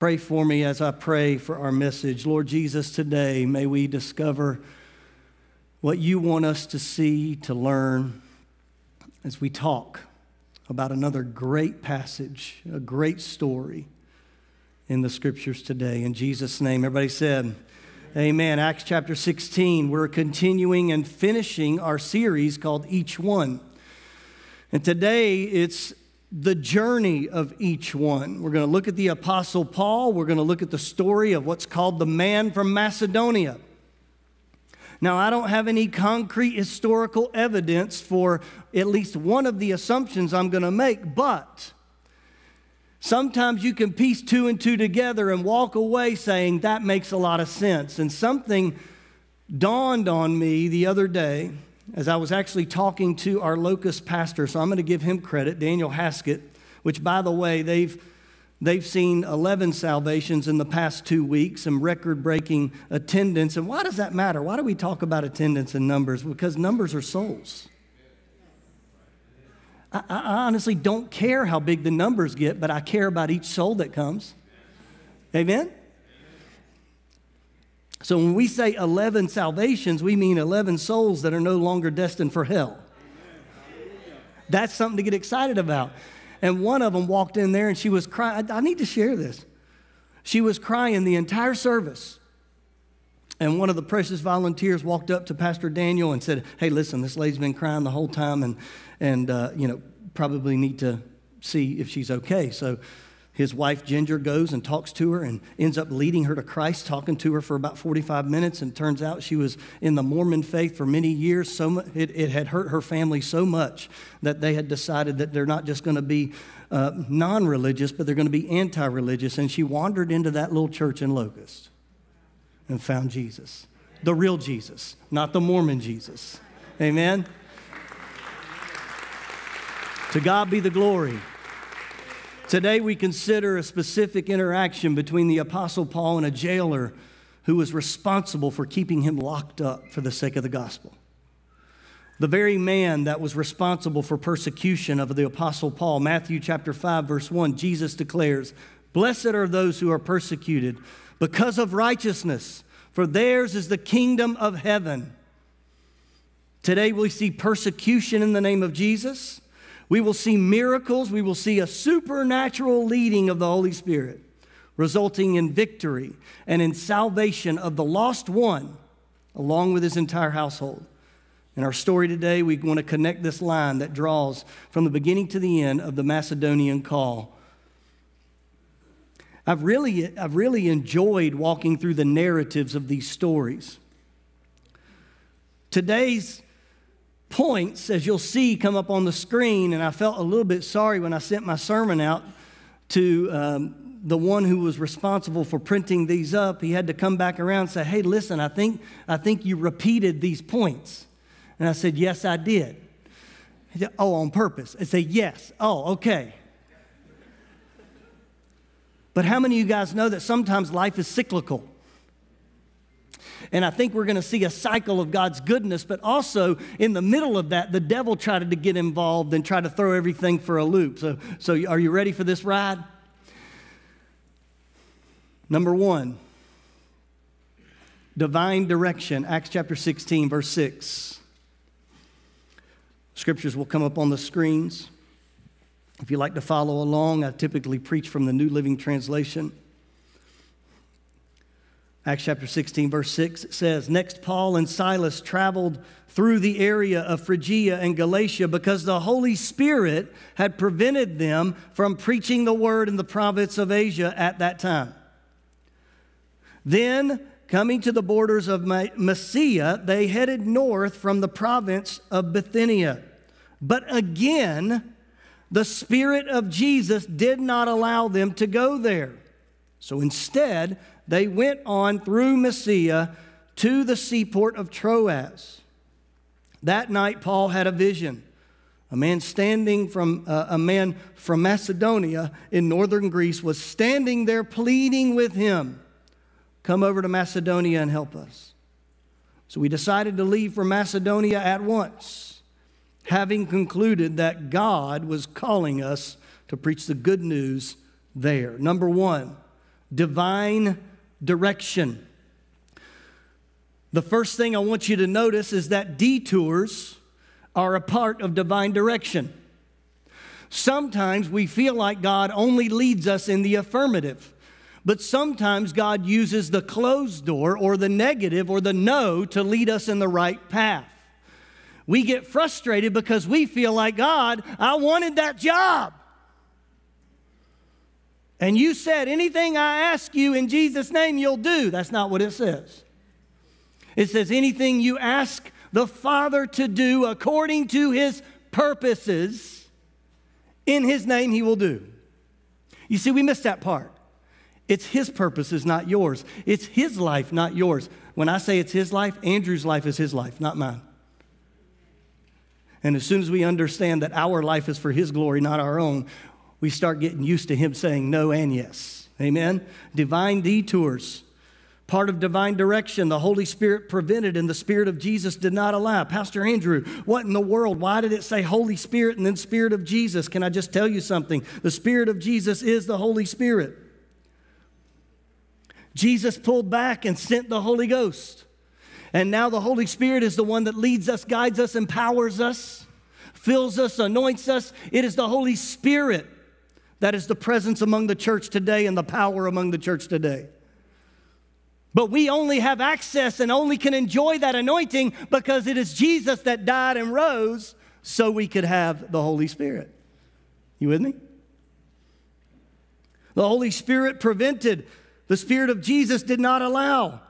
Pray for me as I pray for our message. Lord Jesus, today may we discover what you want us to see, to learn as we talk about another great passage, a great story in the scriptures today. In Jesus' name, everybody said, Amen. Acts chapter 16, we're continuing and finishing our series called Each One. And today it's the journey of each one. We're going to look at the Apostle Paul. We're going to look at the story of what's called the man from Macedonia. Now, I don't have any concrete historical evidence for at least one of the assumptions I'm going to make, but sometimes you can piece two and two together and walk away saying that makes a lot of sense. And something dawned on me the other day as I was actually talking to our locust pastor, so I'm going to give him credit, Daniel Haskett, which, by the way, they've, they've seen 11 salvations in the past two weeks, some record breaking attendance. And why does that matter? Why do we talk about attendance and numbers? Because numbers are souls. I, I honestly don't care how big the numbers get, but I care about each soul that comes. Amen? So when we say 11 salvations, we mean 11 souls that are no longer destined for hell. That's something to get excited about. And one of them walked in there and she was crying. I need to share this. She was crying the entire service. And one of the precious volunteers walked up to Pastor Daniel and said, Hey, listen, this lady's been crying the whole time and, and uh, you know, probably need to see if she's okay. So his wife Ginger goes and talks to her and ends up leading her to Christ, talking to her for about 45 minutes. And turns out she was in the Mormon faith for many years. So it, it had hurt her family so much that they had decided that they're not just going to be uh, non religious, but they're going to be anti religious. And she wandered into that little church in Locust and found Jesus, the real Jesus, not the Mormon Jesus. Amen. To God be the glory. Today, we consider a specific interaction between the Apostle Paul and a jailer who was responsible for keeping him locked up for the sake of the gospel. The very man that was responsible for persecution of the Apostle Paul, Matthew chapter 5, verse 1, Jesus declares, Blessed are those who are persecuted because of righteousness, for theirs is the kingdom of heaven. Today, we see persecution in the name of Jesus. We will see miracles. We will see a supernatural leading of the Holy Spirit, resulting in victory and in salvation of the lost one, along with his entire household. In our story today, we want to connect this line that draws from the beginning to the end of the Macedonian call. I've really, I've really enjoyed walking through the narratives of these stories. Today's points, as you'll see, come up on the screen. And I felt a little bit sorry when I sent my sermon out to um, the one who was responsible for printing these up. He had to come back around and say, Hey, listen, I think, I think you repeated these points. And I said, Yes, I did. He said, Oh, on purpose. I said, Yes. Oh, okay. But how many of you guys know that sometimes life is cyclical? And I think we're going to see a cycle of God's goodness, but also in the middle of that, the devil tried to get involved and try to throw everything for a loop. So, so are you ready for this ride? Number one, divine direction, Acts chapter 16, verse 6. Scriptures will come up on the screens. If you like to follow along, I typically preach from the New Living Translation. Acts chapter 16, verse 6 says, Next, Paul and Silas traveled through the area of Phrygia and Galatia because the Holy Spirit had prevented them from preaching the word in the province of Asia at that time. Then, coming to the borders of Mysia, they headed north from the province of Bithynia. But again, the Spirit of Jesus did not allow them to go there. So instead, they went on through Mysia to the seaport of Troas. That night, Paul had a vision. A man standing from uh, a man from Macedonia in northern Greece was standing there pleading with him, "Come over to Macedonia and help us." So we decided to leave for Macedonia at once, having concluded that God was calling us to preach the good news there. Number 1, divine direction. The first thing I want you to notice is that detours are a part of divine direction. Sometimes we feel like God only leads us in the affirmative, but sometimes God uses the closed door or the negative or the no to lead us in the right path. We get frustrated because we feel like, God, I wanted that job. And you said, anything I ask you in Jesus' name, you'll do. That's not what it says. It says, anything you ask the Father to do according to his purposes, in his name he will do. You see, we missed that part. It's his purposes, not yours. It's his life, not yours. When I say it's his life, Andrew's life is his life, not mine. And as soon as we understand that our life is for his glory, not our own, we start getting used to Him saying no and yes. Amen? Divine detours. Part of divine direction, the Holy Spirit prevented and the Spirit of Jesus did not allow. Pastor Andrew, what in the world? Why did it say Holy Spirit and then Spirit of Jesus? Can I just tell you something? The Spirit of Jesus is the Holy Spirit. Jesus pulled back and sent the Holy Ghost. And now the Holy Spirit is the one that leads us, guides us, empowers us, fills us, anoints us. It is the Holy Spirit that is the presence among the church today and the power among the church today. But we only have access and only can enjoy that anointing because it is Jesus that died and rose so we could have the Holy Spirit. You with me? The Holy Spirit prevented, the Spirit of Jesus did not allow.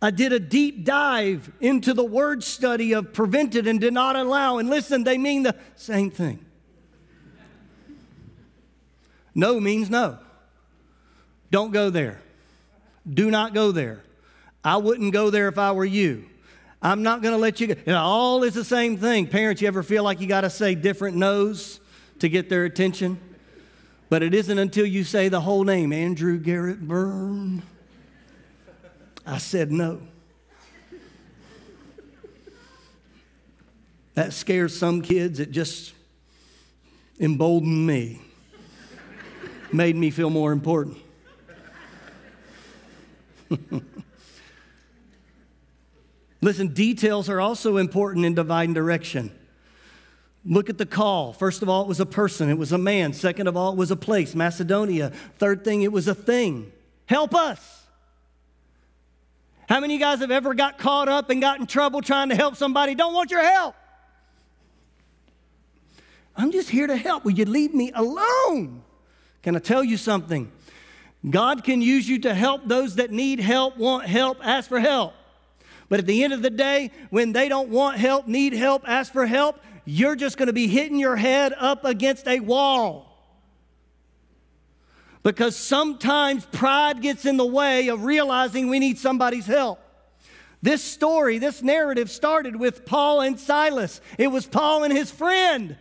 I did a deep dive into the word study of prevented and did not allow. And listen, they mean the same thing. No means no. Don't go there. Do not go there. I wouldn't go there if I were you. I'm not going to let you go. Know, all is the same thing. Parents, you ever feel like you got to say different no's to get their attention? But it isn't until you say the whole name, Andrew Garrett Byrne. I said no. That scares some kids. It just emboldened me made me feel more important. Listen, details are also important in divine direction. Look at the call. First of all, it was a person, it was a man. Second of all, it was a place, Macedonia. Third thing, it was a thing. Help us. How many of you guys have ever got caught up and got in trouble trying to help somebody? Don't want your help. I'm just here to help. Will you leave me alone? Can I tell you something? God can use you to help those that need help, want help, ask for help. But at the end of the day, when they don't want help, need help, ask for help, you're just going to be hitting your head up against a wall. Because sometimes pride gets in the way of realizing we need somebody's help. This story, this narrative started with Paul and Silas. It was Paul and his friend.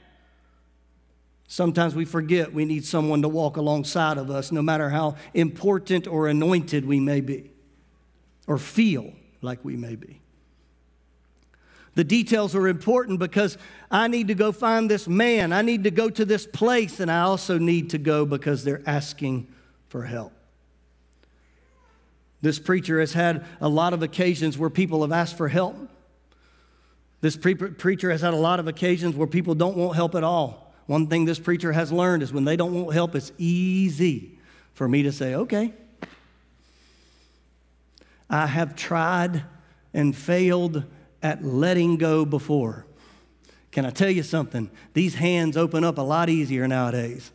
Sometimes we forget we need someone to walk alongside of us, no matter how important or anointed we may be, or feel like we may be. The details are important because I need to go find this man. I need to go to this place, and I also need to go because they're asking for help. This preacher has had a lot of occasions where people have asked for help. This pre- preacher has had a lot of occasions where people don't want help at all. One thing this preacher has learned is when they don't want help, it's easy for me to say, okay. I have tried and failed at letting go before. Can I tell you something? These hands open up a lot easier nowadays.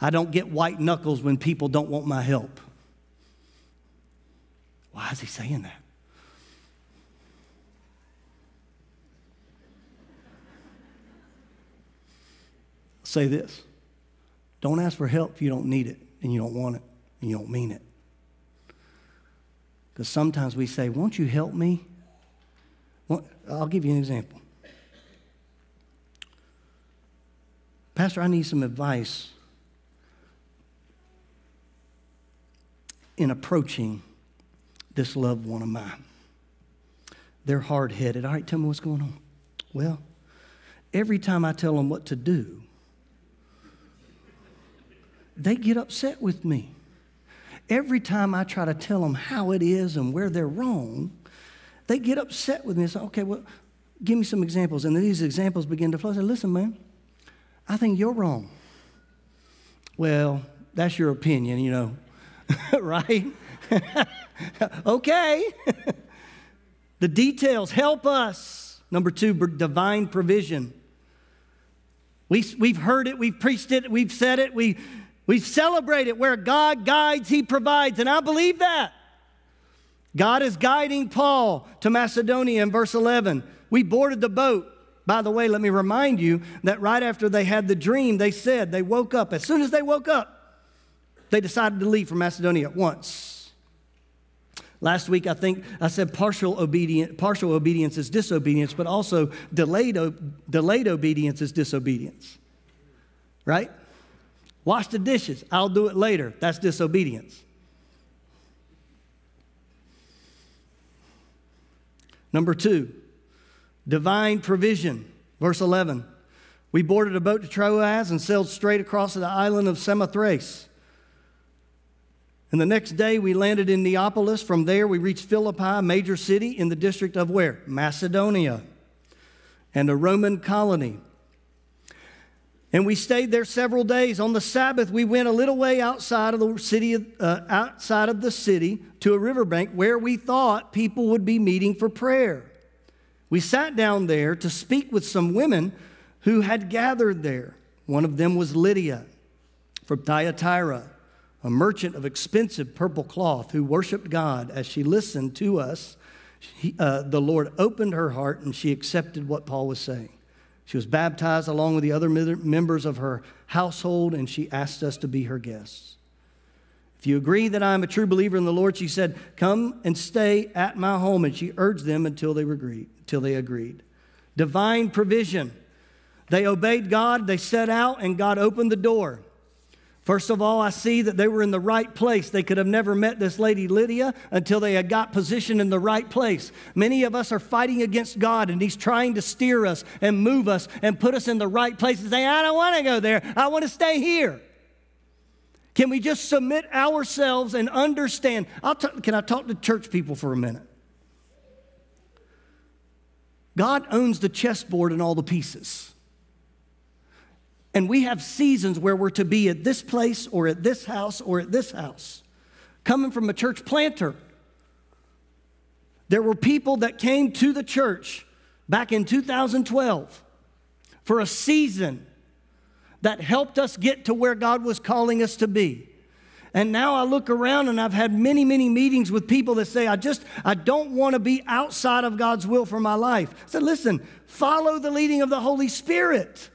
I don't get white knuckles when people don't want my help. Why is he saying that? Say this don't ask for help if you don't need it and you don't want it and you don't mean it. Because sometimes we say, Won't you help me? Well, I'll give you an example. Pastor, I need some advice in approaching this loved one of mine. They're hard headed. All right, tell me what's going on. Well, every time I tell them what to do, they get upset with me. every time I try to tell them how it is and where they're wrong, they get upset with me and say, okay, well, give me some examples. And these examples begin to flow. I say, listen, man, I think you're wrong. Well, that's your opinion, you know, right? okay. the details help us. Number two, divine provision. We, we've heard it, we've preached it, we've said it, we, we celebrate it where God guides, He provides. And I believe that. God is guiding Paul to Macedonia in verse 11. We boarded the boat. By the way, let me remind you that right after they had the dream, they said they woke up. As soon as they woke up, they decided to leave for Macedonia at once. Last week, I think I said partial, obedience, partial obedience is disobedience, but also delayed, delayed obedience is disobedience. Right? Wash the dishes. I'll do it later. That's disobedience. Number two, divine provision. Verse 11. We boarded a boat to Troas and sailed straight across to the island of Samothrace. And the next day we landed in Neapolis. From there we reached Philippi, a major city in the district of where? Macedonia, and a Roman colony. And we stayed there several days. On the Sabbath, we went a little way outside of the city, uh, outside of the city, to a riverbank where we thought people would be meeting for prayer. We sat down there to speak with some women who had gathered there. One of them was Lydia from Thyatira, a merchant of expensive purple cloth who worshiped God. As she listened to us, he, uh, the Lord opened her heart and she accepted what Paul was saying. She was baptized along with the other members of her household, and she asked us to be her guests. If you agree that I am a true believer in the Lord, she said, Come and stay at my home. And she urged them until they agreed. Until they agreed. Divine provision. They obeyed God, they set out, and God opened the door. First of all, I see that they were in the right place. They could have never met this lady Lydia until they had got positioned in the right place. Many of us are fighting against God, and He's trying to steer us and move us and put us in the right place and say, I don't want to go there. I want to stay here. Can we just submit ourselves and understand? T- can I talk to church people for a minute? God owns the chessboard and all the pieces. And we have seasons where we're to be at this place or at this house or at this house. Coming from a church planter, there were people that came to the church back in 2012 for a season that helped us get to where God was calling us to be. And now I look around and I've had many, many meetings with people that say, I just, I don't want to be outside of God's will for my life. I said, listen, follow the leading of the Holy Spirit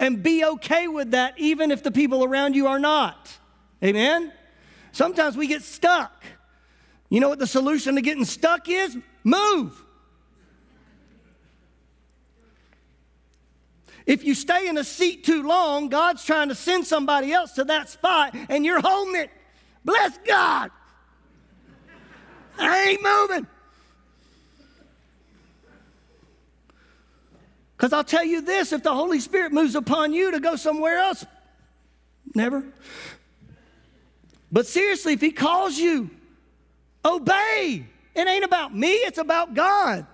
and be okay with that, even if the people around you are not. Amen? Sometimes we get stuck. You know what the solution to getting stuck is? Move. If you stay in a seat too long, God's trying to send somebody else to that spot and you're holding it. Bless God. I ain't moving. Because I'll tell you this if the Holy Spirit moves upon you to go somewhere else, never. But seriously, if He calls you, obey. It ain't about me, it's about God.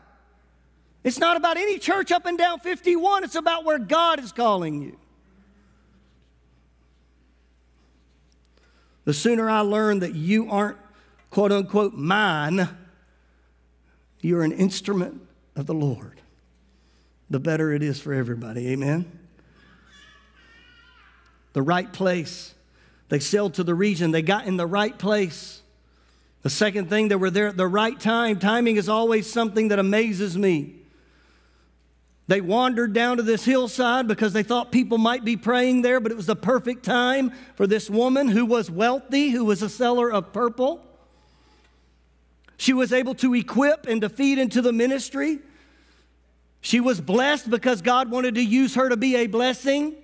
It's not about any church up and down 51, it's about where God is calling you. The sooner I learn that you aren't, quote unquote, mine, you're an instrument of the Lord the better it is for everybody. Amen? The right place. They sailed to the region, they got in the right place. The second thing, they were there at the right time. Timing is always something that amazes me. They wandered down to this hillside because they thought people might be praying there, but it was the perfect time for this woman who was wealthy, who was a seller of purple. She was able to equip and to feed into the ministry. She was blessed because God wanted to use her to be a blessing.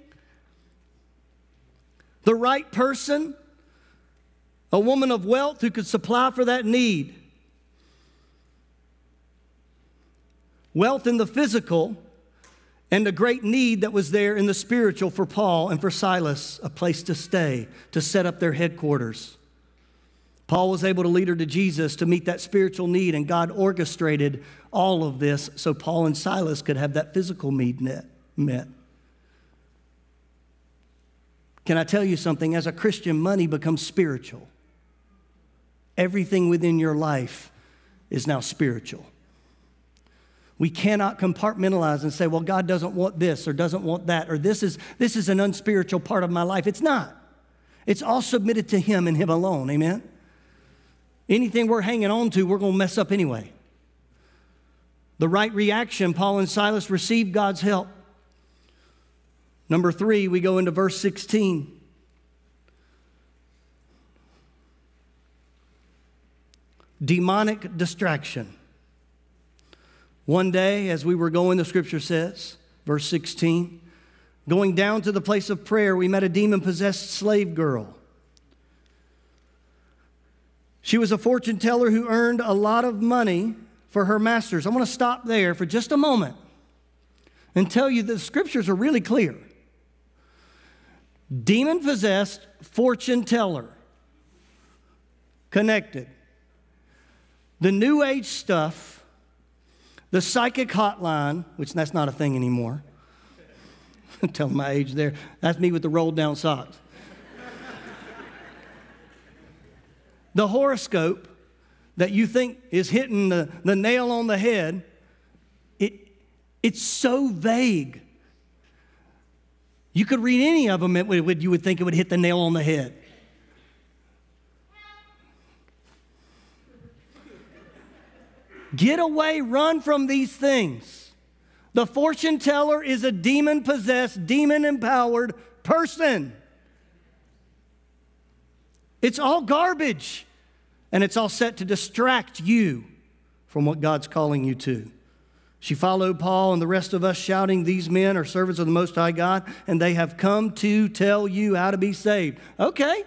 The right person, a woman of wealth who could supply for that need. Wealth in the physical, and a great need that was there in the spiritual for Paul and for Silas, a place to stay, to set up their headquarters. Paul was able to lead her to Jesus to meet that spiritual need, and God orchestrated all of this so Paul and Silas could have that physical need met. Can I tell you something? As a Christian, money becomes spiritual. Everything within your life is now spiritual. We cannot compartmentalize and say, well, God doesn't want this or doesn't want that, or this is, this is an unspiritual part of my life. It's not. It's all submitted to Him and Him alone. Amen? Anything we're hanging on to, we're going to mess up anyway. The right reaction, Paul and Silas received God's help. Number three, we go into verse 16. Demonic distraction. One day, as we were going, the scripture says, verse 16, going down to the place of prayer, we met a demon possessed slave girl. She was a fortune teller who earned a lot of money for her masters. I want to stop there for just a moment and tell you that the scriptures are really clear demon possessed fortune teller connected. The New Age stuff, the psychic hotline, which that's not a thing anymore. Tell my age there. That's me with the rolled down socks. the horoscope that you think is hitting the, the nail on the head, it, it's so vague. You could read any of them, it would, you would think it would hit the nail on the head. Get away, run from these things. The fortune teller is a demon possessed, demon empowered person. It's all garbage, and it's all set to distract you from what God's calling you to. She followed Paul and the rest of us, shouting, These men are servants of the Most High God, and they have come to tell you how to be saved. Okay,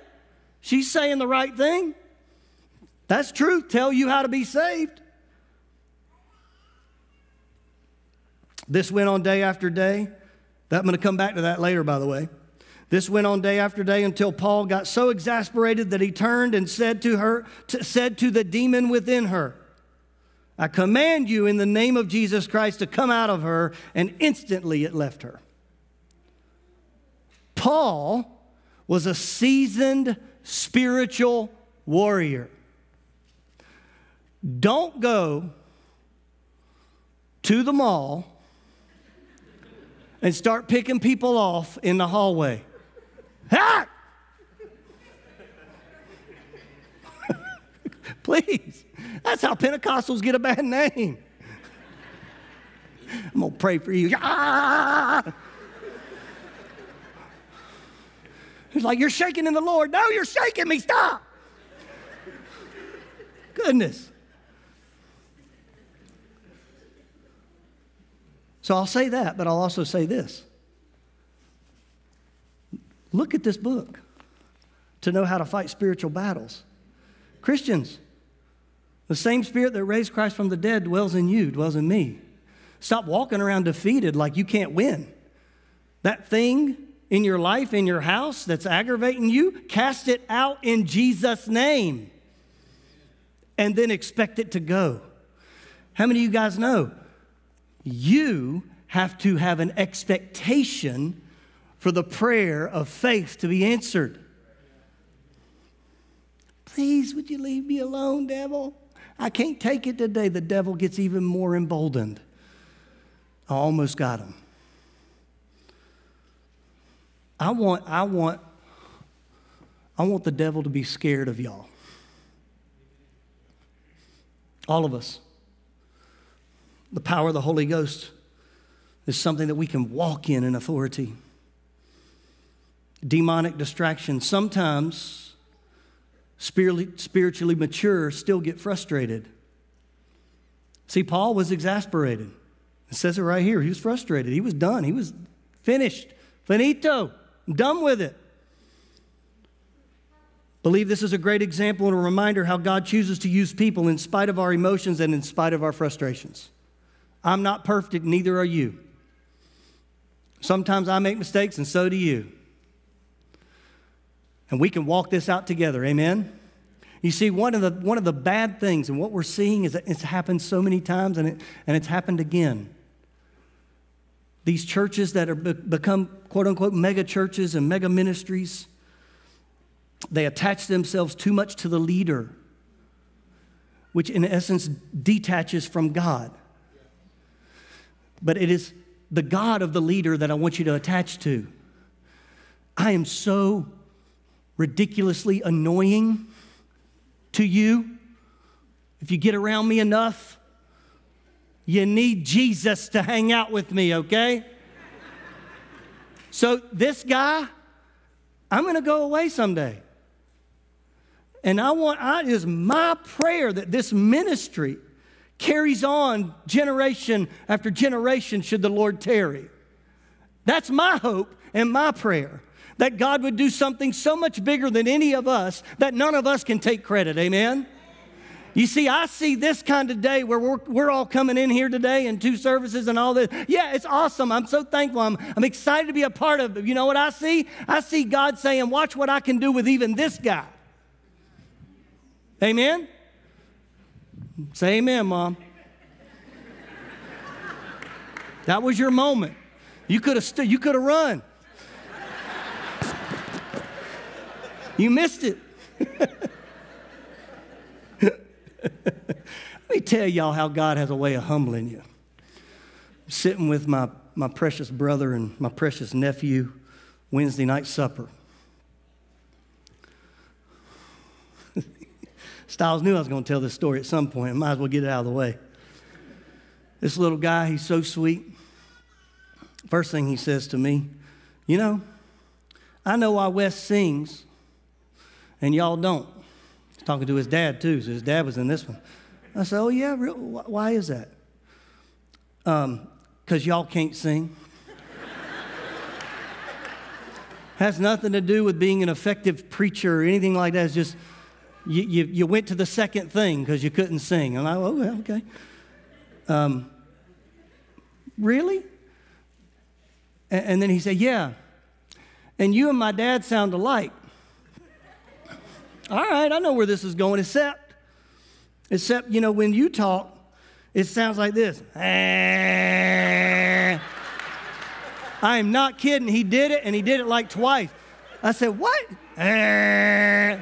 she's saying the right thing. That's true. Tell you how to be saved. This went on day after day. That, I'm going to come back to that later, by the way. This went on day after day until Paul got so exasperated that he turned and said to her, to, said to the demon within her, I command you in the name of Jesus Christ to come out of her, and instantly it left her. Paul was a seasoned spiritual warrior. Don't go to the mall and start picking people off in the hallway. Ha! Please. That's how Pentecostals get a bad name. I'm going to pray for you. Ah! He's like, You're shaking in the Lord. No, you're shaking me. Stop. Goodness. So I'll say that, but I'll also say this. Look at this book to know how to fight spiritual battles. Christians, the same spirit that raised Christ from the dead dwells in you, dwells in me. Stop walking around defeated like you can't win. That thing in your life, in your house that's aggravating you, cast it out in Jesus' name and then expect it to go. How many of you guys know? You have to have an expectation for the prayer of faith to be answered. Please, would you leave me alone, devil? I can't take it today. The devil gets even more emboldened. I almost got him. I want, I want, I want the devil to be scared of y'all. All of us. The power of the Holy Ghost is something that we can walk in in authority. Demonic distraction. Sometimes spiritually mature still get frustrated. See, Paul was exasperated. It says it right here. He was frustrated. He was done. He was finished. Finito. I'm done with it. Believe this is a great example and a reminder how God chooses to use people in spite of our emotions and in spite of our frustrations. I'm not perfect, neither are you. Sometimes I make mistakes, and so do you. And we can walk this out together. Amen? You see, one of the, one of the bad things, and what we're seeing is that it's happened so many times and, it, and it's happened again. These churches that are be- become quote unquote mega churches and mega ministries, they attach themselves too much to the leader, which in essence detaches from God. But it is the God of the leader that I want you to attach to. I am so ridiculously annoying to you. If you get around me enough, you need Jesus to hang out with me, okay? So, this guy, I'm gonna go away someday. And I want, I, it is my prayer that this ministry carries on generation after generation should the Lord tarry. That's my hope and my prayer that God would do something so much bigger than any of us that none of us can take credit. Amen? You see, I see this kind of day where we're, we're all coming in here today and two services and all this. Yeah, it's awesome. I'm so thankful. I'm, I'm excited to be a part of it. You know what I see? I see God saying, Watch what I can do with even this guy. Amen? Say amen, Mom. That was your moment. You could have st- you could have run. You missed it. Let me tell y'all how God has a way of humbling you. I'm sitting with my, my precious brother and my precious nephew, Wednesday night supper. Styles knew I was going to tell this story at some point. Might as well get it out of the way. This little guy, he's so sweet. First thing he says to me, You know, I know why Wes sings and y'all don't. He's talking to his dad too, so his dad was in this one. I said, Oh, yeah, real, why is that? Because um, y'all can't sing. Has nothing to do with being an effective preacher or anything like that. It's just you, you, you went to the second thing because you couldn't sing. And I, oh, well, okay. Um, really? And, and then he said, Yeah. And you and my dad sound alike. All right, I know where this is going, except, except, you know, when you talk, it sounds like this. I am not kidding. He did it, and he did it like twice. I said, What?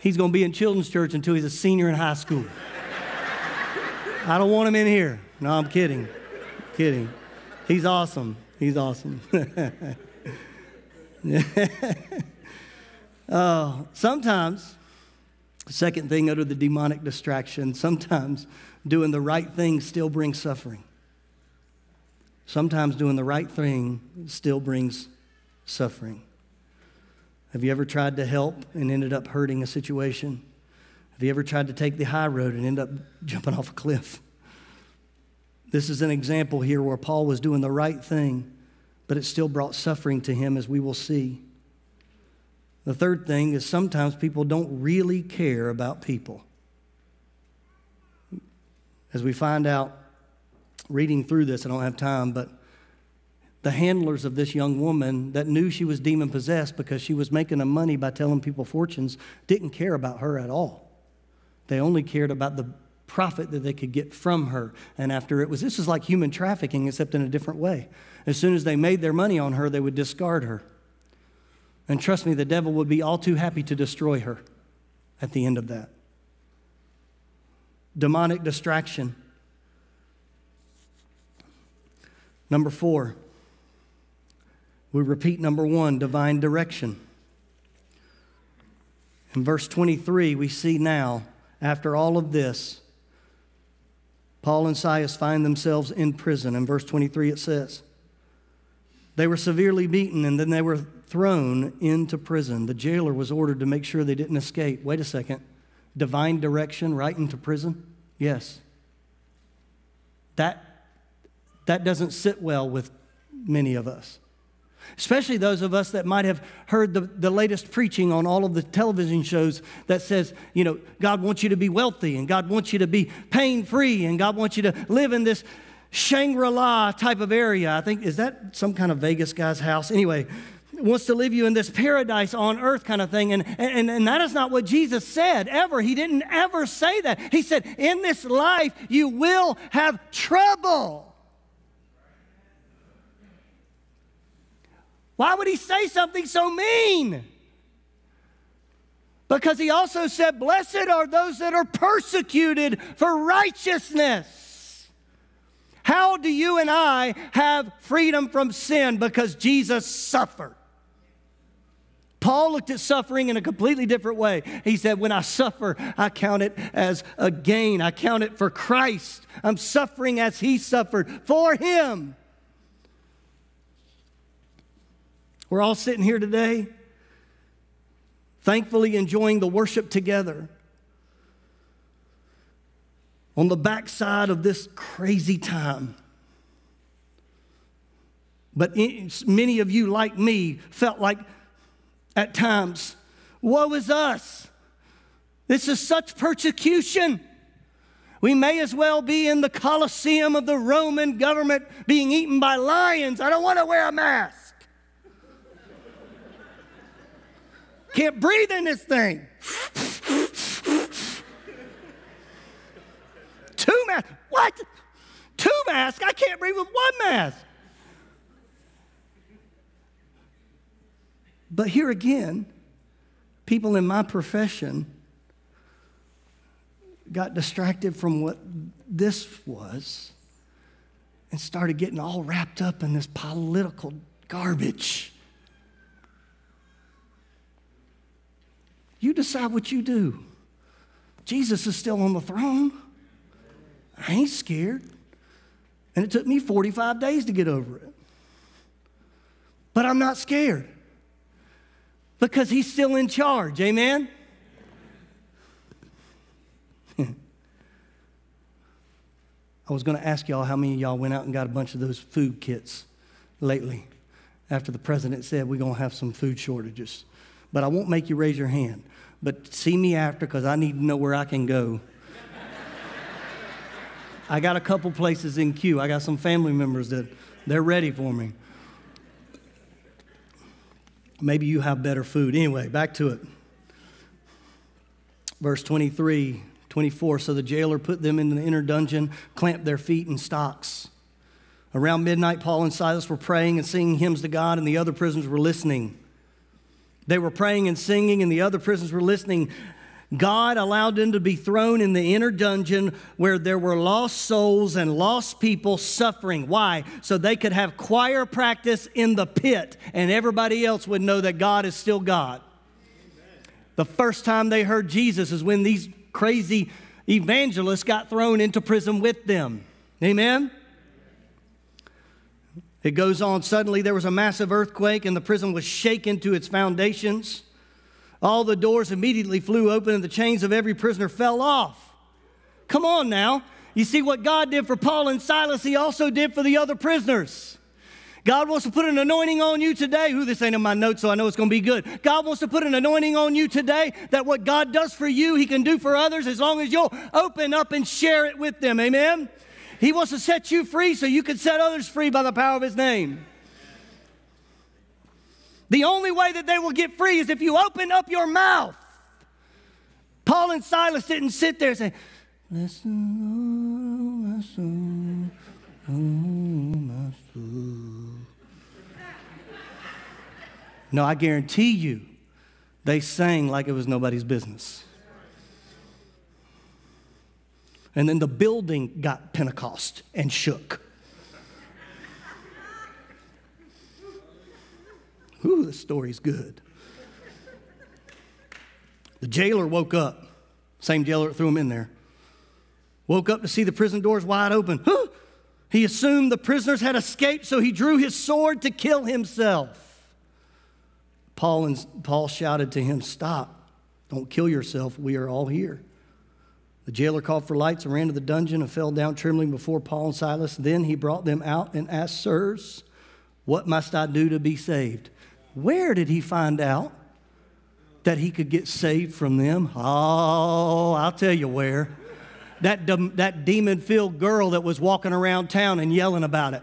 He's going to be in children's church until he's a senior in high school. I don't want him in here. No, I'm kidding. Kidding. He's awesome. He's awesome. oh, sometimes, second thing under the demonic distraction, sometimes doing the right thing still brings suffering. Sometimes doing the right thing still brings suffering. Have you ever tried to help and ended up hurting a situation? Have you ever tried to take the high road and end up jumping off a cliff? This is an example here where Paul was doing the right thing, but it still brought suffering to him, as we will see. The third thing is sometimes people don't really care about people. As we find out reading through this, I don't have time, but the handlers of this young woman that knew she was demon possessed because she was making them money by telling people fortunes didn't care about her at all. They only cared about the profit that they could get from her. And after it was, this is like human trafficking, except in a different way. As soon as they made their money on her, they would discard her. And trust me, the devil would be all too happy to destroy her at the end of that. Demonic distraction. Number four, we repeat number one divine direction. In verse 23, we see now, after all of this, Paul and Silas find themselves in prison. In verse 23, it says, They were severely beaten and then they were thrown into prison. The jailer was ordered to make sure they didn't escape. Wait a second. Divine direction right into prison? Yes. That, that doesn't sit well with many of us especially those of us that might have heard the, the latest preaching on all of the television shows that says, you know, God wants you to be wealthy and God wants you to be pain free and God wants you to live in this Shangri La type of area. I think, is that some kind of Vegas guy's house? Anyway, wants to live you in this paradise on earth kind of thing. And, and, and that is not what Jesus said ever. He didn't ever say that. He said, In this life, you will have trouble. Why would he say something so mean? Because he also said, Blessed are those that are persecuted for righteousness. How do you and I have freedom from sin? Because Jesus suffered. Paul looked at suffering in a completely different way. He said, When I suffer, I count it as a gain. I count it for Christ. I'm suffering as he suffered for him. We're all sitting here today, thankfully enjoying the worship together. On the backside of this crazy time. But many of you, like me, felt like at times, woe is us. This is such persecution. We may as well be in the Colosseum of the Roman government being eaten by lions. I don't want to wear a mask. Can't breathe in this thing. Two masks. What? Two masks? I can't breathe with one mask. But here again, people in my profession got distracted from what this was and started getting all wrapped up in this political garbage. You decide what you do. Jesus is still on the throne. I ain't scared. And it took me 45 days to get over it. But I'm not scared because he's still in charge. Amen? I was going to ask y'all how many of y'all went out and got a bunch of those food kits lately after the president said we're going to have some food shortages. But I won't make you raise your hand. But see me after because I need to know where I can go. I got a couple places in queue. I got some family members that they're ready for me. Maybe you have better food. Anyway, back to it. Verse 23, 24. So the jailer put them in the inner dungeon, clamped their feet in stocks. Around midnight, Paul and Silas were praying and singing hymns to God, and the other prisoners were listening. They were praying and singing, and the other prisoners were listening. God allowed them to be thrown in the inner dungeon where there were lost souls and lost people suffering. Why? So they could have choir practice in the pit and everybody else would know that God is still God. The first time they heard Jesus is when these crazy evangelists got thrown into prison with them. Amen? It goes on, suddenly there was a massive earthquake and the prison was shaken to its foundations. All the doors immediately flew open and the chains of every prisoner fell off. Come on now. You see what God did for Paul and Silas, He also did for the other prisoners. God wants to put an anointing on you today. Who this ain't in my notes, so I know it's going to be good. God wants to put an anointing on you today that what God does for you, He can do for others as long as you'll open up and share it with them. Amen? He wants to set you free so you can set others free by the power of His name. The only way that they will get free is if you open up your mouth. Paul and Silas didn't sit there and say, Listen, oh, my soul, oh, my soul. No, I guarantee you, they sang like it was nobody's business. And then the building got Pentecost and shook. Ooh, the story's good. The jailer woke up. Same jailer that threw him in there. Woke up to see the prison doors wide open. Huh! He assumed the prisoners had escaped, so he drew his sword to kill himself. Paul, and, Paul shouted to him, Stop. Don't kill yourself. We are all here. The jailer called for lights and ran to the dungeon and fell down trembling before Paul and Silas. Then he brought them out and asked, Sirs, what must I do to be saved? Where did he find out that he could get saved from them? Oh, I'll tell you where. that, de- that demon filled girl that was walking around town and yelling about it.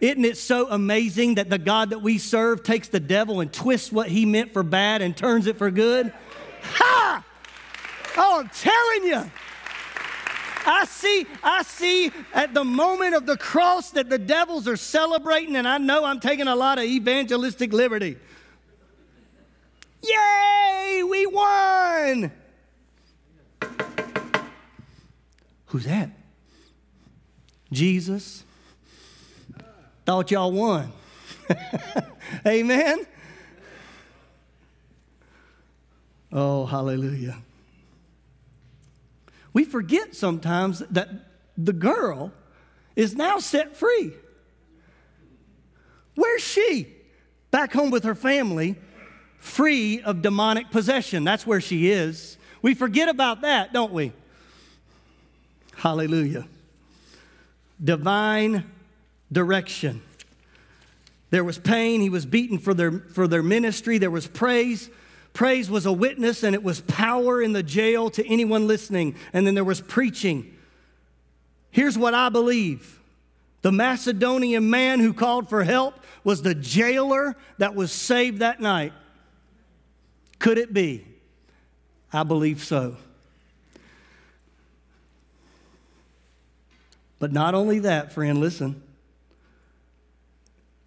Isn't it so amazing that the God that we serve takes the devil and twists what he meant for bad and turns it for good? Oh, I'm telling you. I see, I see at the moment of the cross that the devils are celebrating, and I know I'm taking a lot of evangelistic liberty. Yay, we won! Who's that? Jesus. Thought y'all won. Amen. Oh, hallelujah. We forget sometimes that the girl is now set free. Where's she? Back home with her family, free of demonic possession. That's where she is. We forget about that, don't we? Hallelujah. Divine direction. There was pain. He was beaten for their, for their ministry. There was praise. Praise was a witness, and it was power in the jail to anyone listening. And then there was preaching. Here's what I believe the Macedonian man who called for help was the jailer that was saved that night. Could it be? I believe so. But not only that, friend, listen.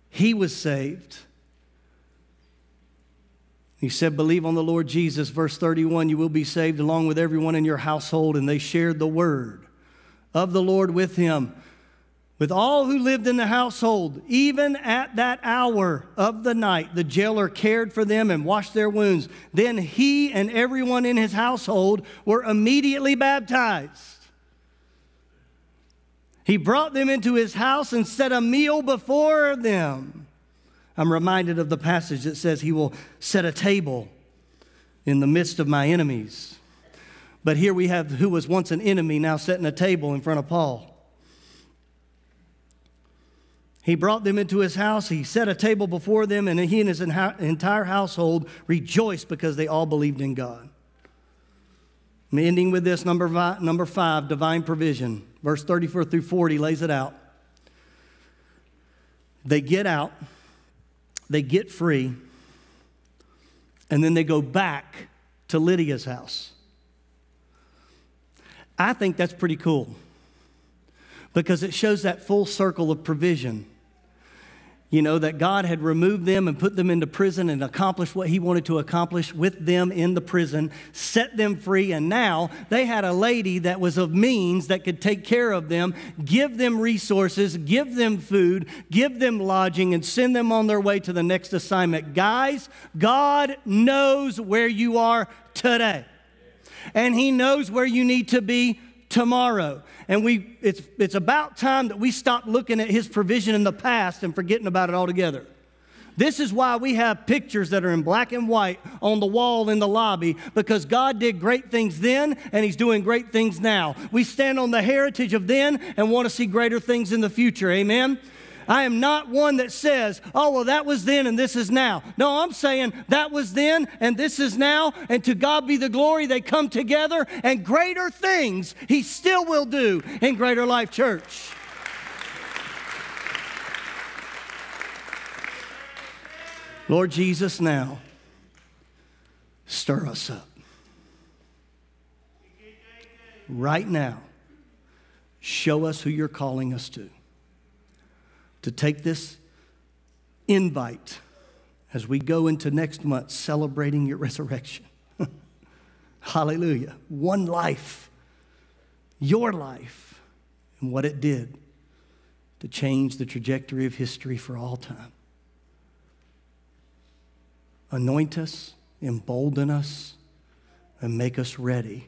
He was saved. He said, Believe on the Lord Jesus. Verse 31 You will be saved along with everyone in your household. And they shared the word of the Lord with him, with all who lived in the household. Even at that hour of the night, the jailer cared for them and washed their wounds. Then he and everyone in his household were immediately baptized. He brought them into his house and set a meal before them. I'm reminded of the passage that says, He will set a table in the midst of my enemies. But here we have who was once an enemy now setting a table in front of Paul. He brought them into his house. He set a table before them, and he and his entire household rejoiced because they all believed in God. I'm ending with this number five, number five divine provision. Verse 34 through 40 lays it out. They get out, they get free, and then they go back to Lydia's house. I think that's pretty cool because it shows that full circle of provision you know, that God had removed them and put them into prison and accomplished what He wanted to accomplish with them in the prison, set them free, and now they had a lady that was of means that could take care of them, give them resources, give them food, give them lodging, and send them on their way to the next assignment. Guys, God knows where you are today, and He knows where you need to be tomorrow. And we, it's, it's about time that we stop looking at his provision in the past and forgetting about it altogether. This is why we have pictures that are in black and white on the wall in the lobby because God did great things then and He's doing great things now. We stand on the heritage of then and want to see greater things in the future. Amen? I am not one that says, oh, well, that was then and this is now. No, I'm saying that was then and this is now, and to God be the glory. They come together, and greater things He still will do in Greater Life Church. Lord Jesus, now stir us up. Right now, show us who you're calling us to to take this invite as we go into next month celebrating your resurrection. Hallelujah. One life, your life, and what it did to change the trajectory of history for all time. Anoint us, embolden us, and make us ready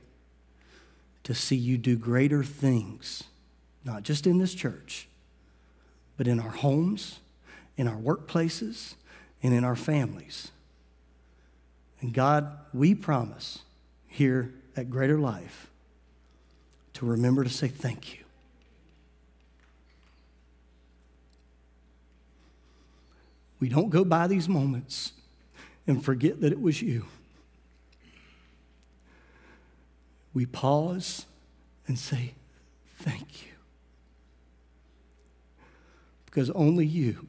to see you do greater things, not just in this church but in our homes, in our workplaces, and in our families. And God, we promise here at Greater Life to remember to say thank you. We don't go by these moments and forget that it was you. We pause and say, Thank you. Because only you,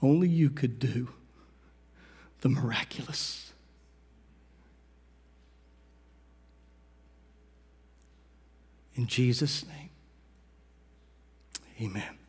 only you could do the miraculous. In Jesus' name, amen.